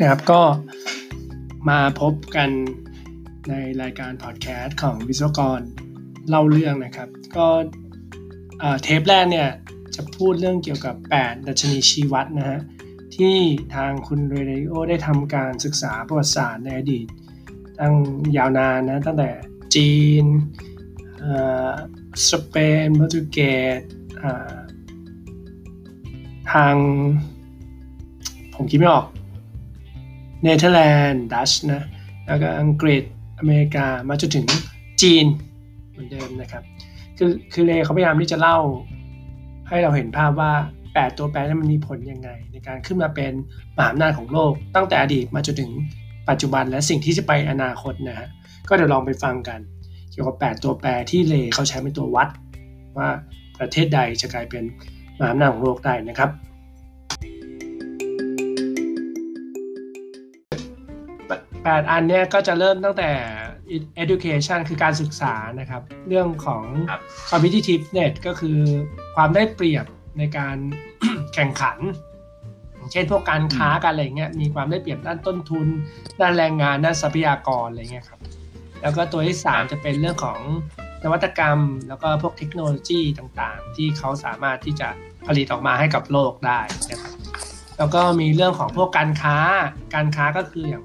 นะครับก็มาพบกันในรายการพอดแคสต์ของวิศวกรเล่าเรื่องนะครับ ก็เทปแรกเนี่ยจะพูดเรื่องเกี่ยวกับ 8 ดัชนีชีวัดนะฮะที่ทางคุณเรเดโอได้ทำการศึกษาประวัติศาสตร์ในอดีต ตั้งยาวนานนะตั้งแต่จีนสเปนโปรตุเกสทาง ผมคิดไม่ออก เนเธอร์แลนด์ดัชนะแล้วก็อังกฤษอเมริกามาจนถึงจีนเหมือนเดิมนะครับ คือคือเลเขาพยายามที่จะเล่าให้เราเห็นภาพว่า 8 ตัวแปรนั้นมันมีผลยังไง ในการขึ้นมาเป็นมหาอำนาจของโลก ตั้งแต่อดีตมาจนถึงปัจจุบันและสิ่งที่จะไปอนาคตนะฮะก็เดี๋ยวลองไปฟังกัน เกี่ยวกับ 8 ตัวแปรที่เลเขาใช้เป็นตัววัด ว่าประเทศใดจะกลายเป็นมหาอำนาจของโลกได้นะครับ 8 อันเนี้ยก็จะเริ่มตั้งแต่ education คือการศึกษานะครับ เรื่องของ competitiveness ก็คือความได้เปรียบในการแข่งขัน เช่นพวกการค้ากันอะไรเงี้ยมีความได้เปรียบด้านต้นทุน ด้านแรงงานด้านทรัพยากรอะไรเงี้ยครับแล้วก็ตัวที่ 3 จะเป็นเรื่องของนวัตกรรม แล้วก็พวกเทคโนโลยีต่างๆ ที่เขาสามารถที่จะผลิตออกมาให้กับโลกได้นะครับแล้วก็มีเรื่องของพวกการค้า การค้าก็คืออย่าง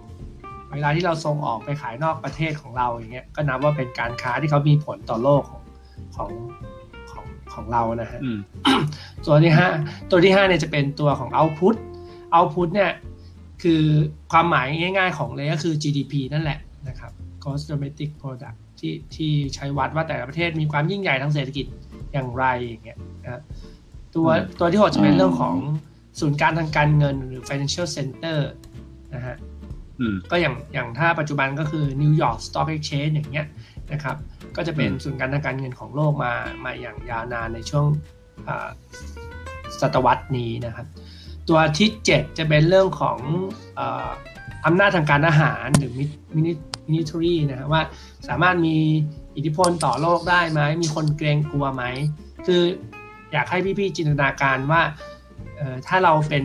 เวลาที่เราส่งออกไปขายนอกประเทศของเราอย่างเงี้ยก็นับว่าเป็นการค้าที่เขามีผลต่อโลกของของของของเรานะฮะตัวที่ห้าตัวที่ห้าเนี่ยจะเป็นตัวของ output output เนี่ยคือความหมายง่ายๆของเลยก็คือ GDP นั่นแหละนะครับ gross domestic product ที่ที่ใช้วัดว่าแต่ละประเทศมีความยิ่งใหญ่ทางเศรษฐกิจอย่างไรอย่างเงี้ยนะตัวตัวที่หกจะเป็นเรื่องของศูนย์กลางทางการเงินหรือ financial center นะฮะ ก็อย่างอย่างถ้าปัจจุบันก็คือ New York Stock Exchange อย่างเงี้ยนะครับ ก็จะเป็นศูนย์กลางทางการเงินของโลกมามาอย่างยาวนานในช่วงศตวรรษนี้นะครับ ตัวที่ 7 จะเป็นเรื่องของอำนาจทางการทหารหรือ mili military นะครับว่าสามารถมีอิทธิพลต่อโลกได้ไหม มีคนเกรงกลัวไหม คืออยากให้พี่ๆจินตนาการว่าถ้าเราเป็น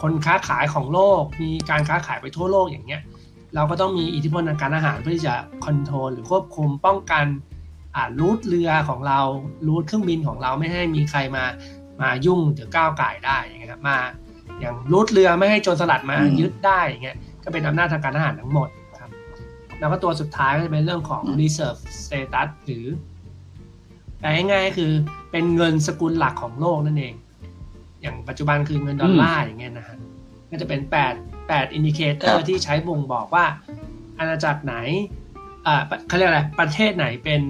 คนค้าขายของโลก มีการค้าขายไปทั่วโลกอย่างเงี้ยเราก็ต้องมีอิทธิพลทางการทหารเพื่อที่จะ control หรือควบคุมป้องกันอ่า route เรือของเรา route เครื่องบินของเราไม่ให้มีใครมามายุ่งหรือก้าวก่ายได้อย่างเงี้ยมาอย่าง route เรือไม่ให้โจรสลัดมายึดได้อย่างเงี้ยก็เป็นอำนาจทางการทหารทั้งหมดครับแล้วก็ตัวสุดท้ายก็จะเป็นเรื่องของ reserve status หรือแปลง่ายๆคือเป็นเงินสกุลหลักของโลกนั่นเอง อย่างปัจจุบันคือเงินดอลลาร์อย่างเงี้ยนะฮะก็จะเป็น8 8 indicator ที่ใช้บ่งบอกว่า อาณาจักรไหนอ่าเขาเรียกอะไรประเทศไหนเป็น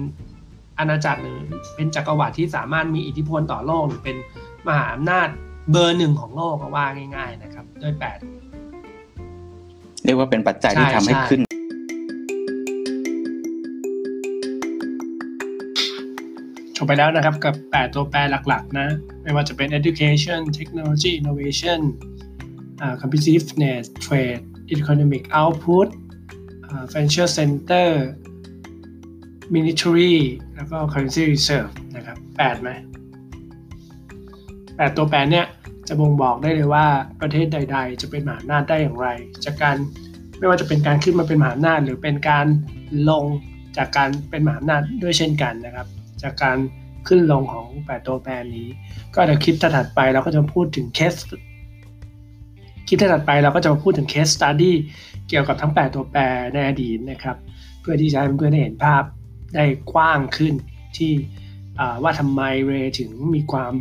อาณาจักรหรือเป็นจักรวรรดิที่สามารถมีอิทธิพลต่อโลกหรือเป็นมหาอำนาจเบอร์หนึ่งของโลกก็ว่าง่าย ๆ นะครับ ด้วยแปดเรียกว่าเป็นปัจจัยที่ทำให้ขึ้น บไปแล้วนะครับกับ 8 ตัวแปรหลักๆนะ ไม่ว่าจะเป็น education technology innovation uh, competitiveness trade economic output uh, financial center military แล้วก็ currency reserve นะครับ8ไหม8ตัวแปรเนี่ยจะบ่งบอกได้เลยว่าประเทศใด ๆ จะเป็นมหาอำนาจได้อย่างไร จากการไม่ว่าจะเป็นการขึ้นมาเป็นมหาอำนาจหรือเป็นการลงจากการเป็นมหาอำนาจด้วยเช่นกันนะครับ จากการขึ้นลงของแปดตัวแปรนี้ ก็เดี๋ยวคลิปถัดไปเราก็จะพูดถึงเคสคลิปถัดไปเราก็จะมาพูดถึง case study เกี่ยวกับทั้ง 8 ตัวแปรในอดีตนะครับ เพื่อที่จะให้เพื่อนได้เห็นภาพได้กว้างขึ้นที่ว่าทำไมเรย์ถึงมีความ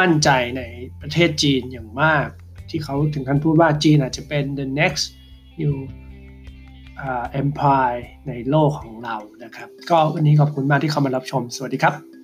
มั่นใจในประเทศจีนอย่างมาก ที่เขาถึงขั้นพูดว่าจีนอาจจะเป็น the next new empire ในโลกของเรานะครับ ก็วันนี้ขอบคุณมากที่เข้ามารับชม สวัสดีครับ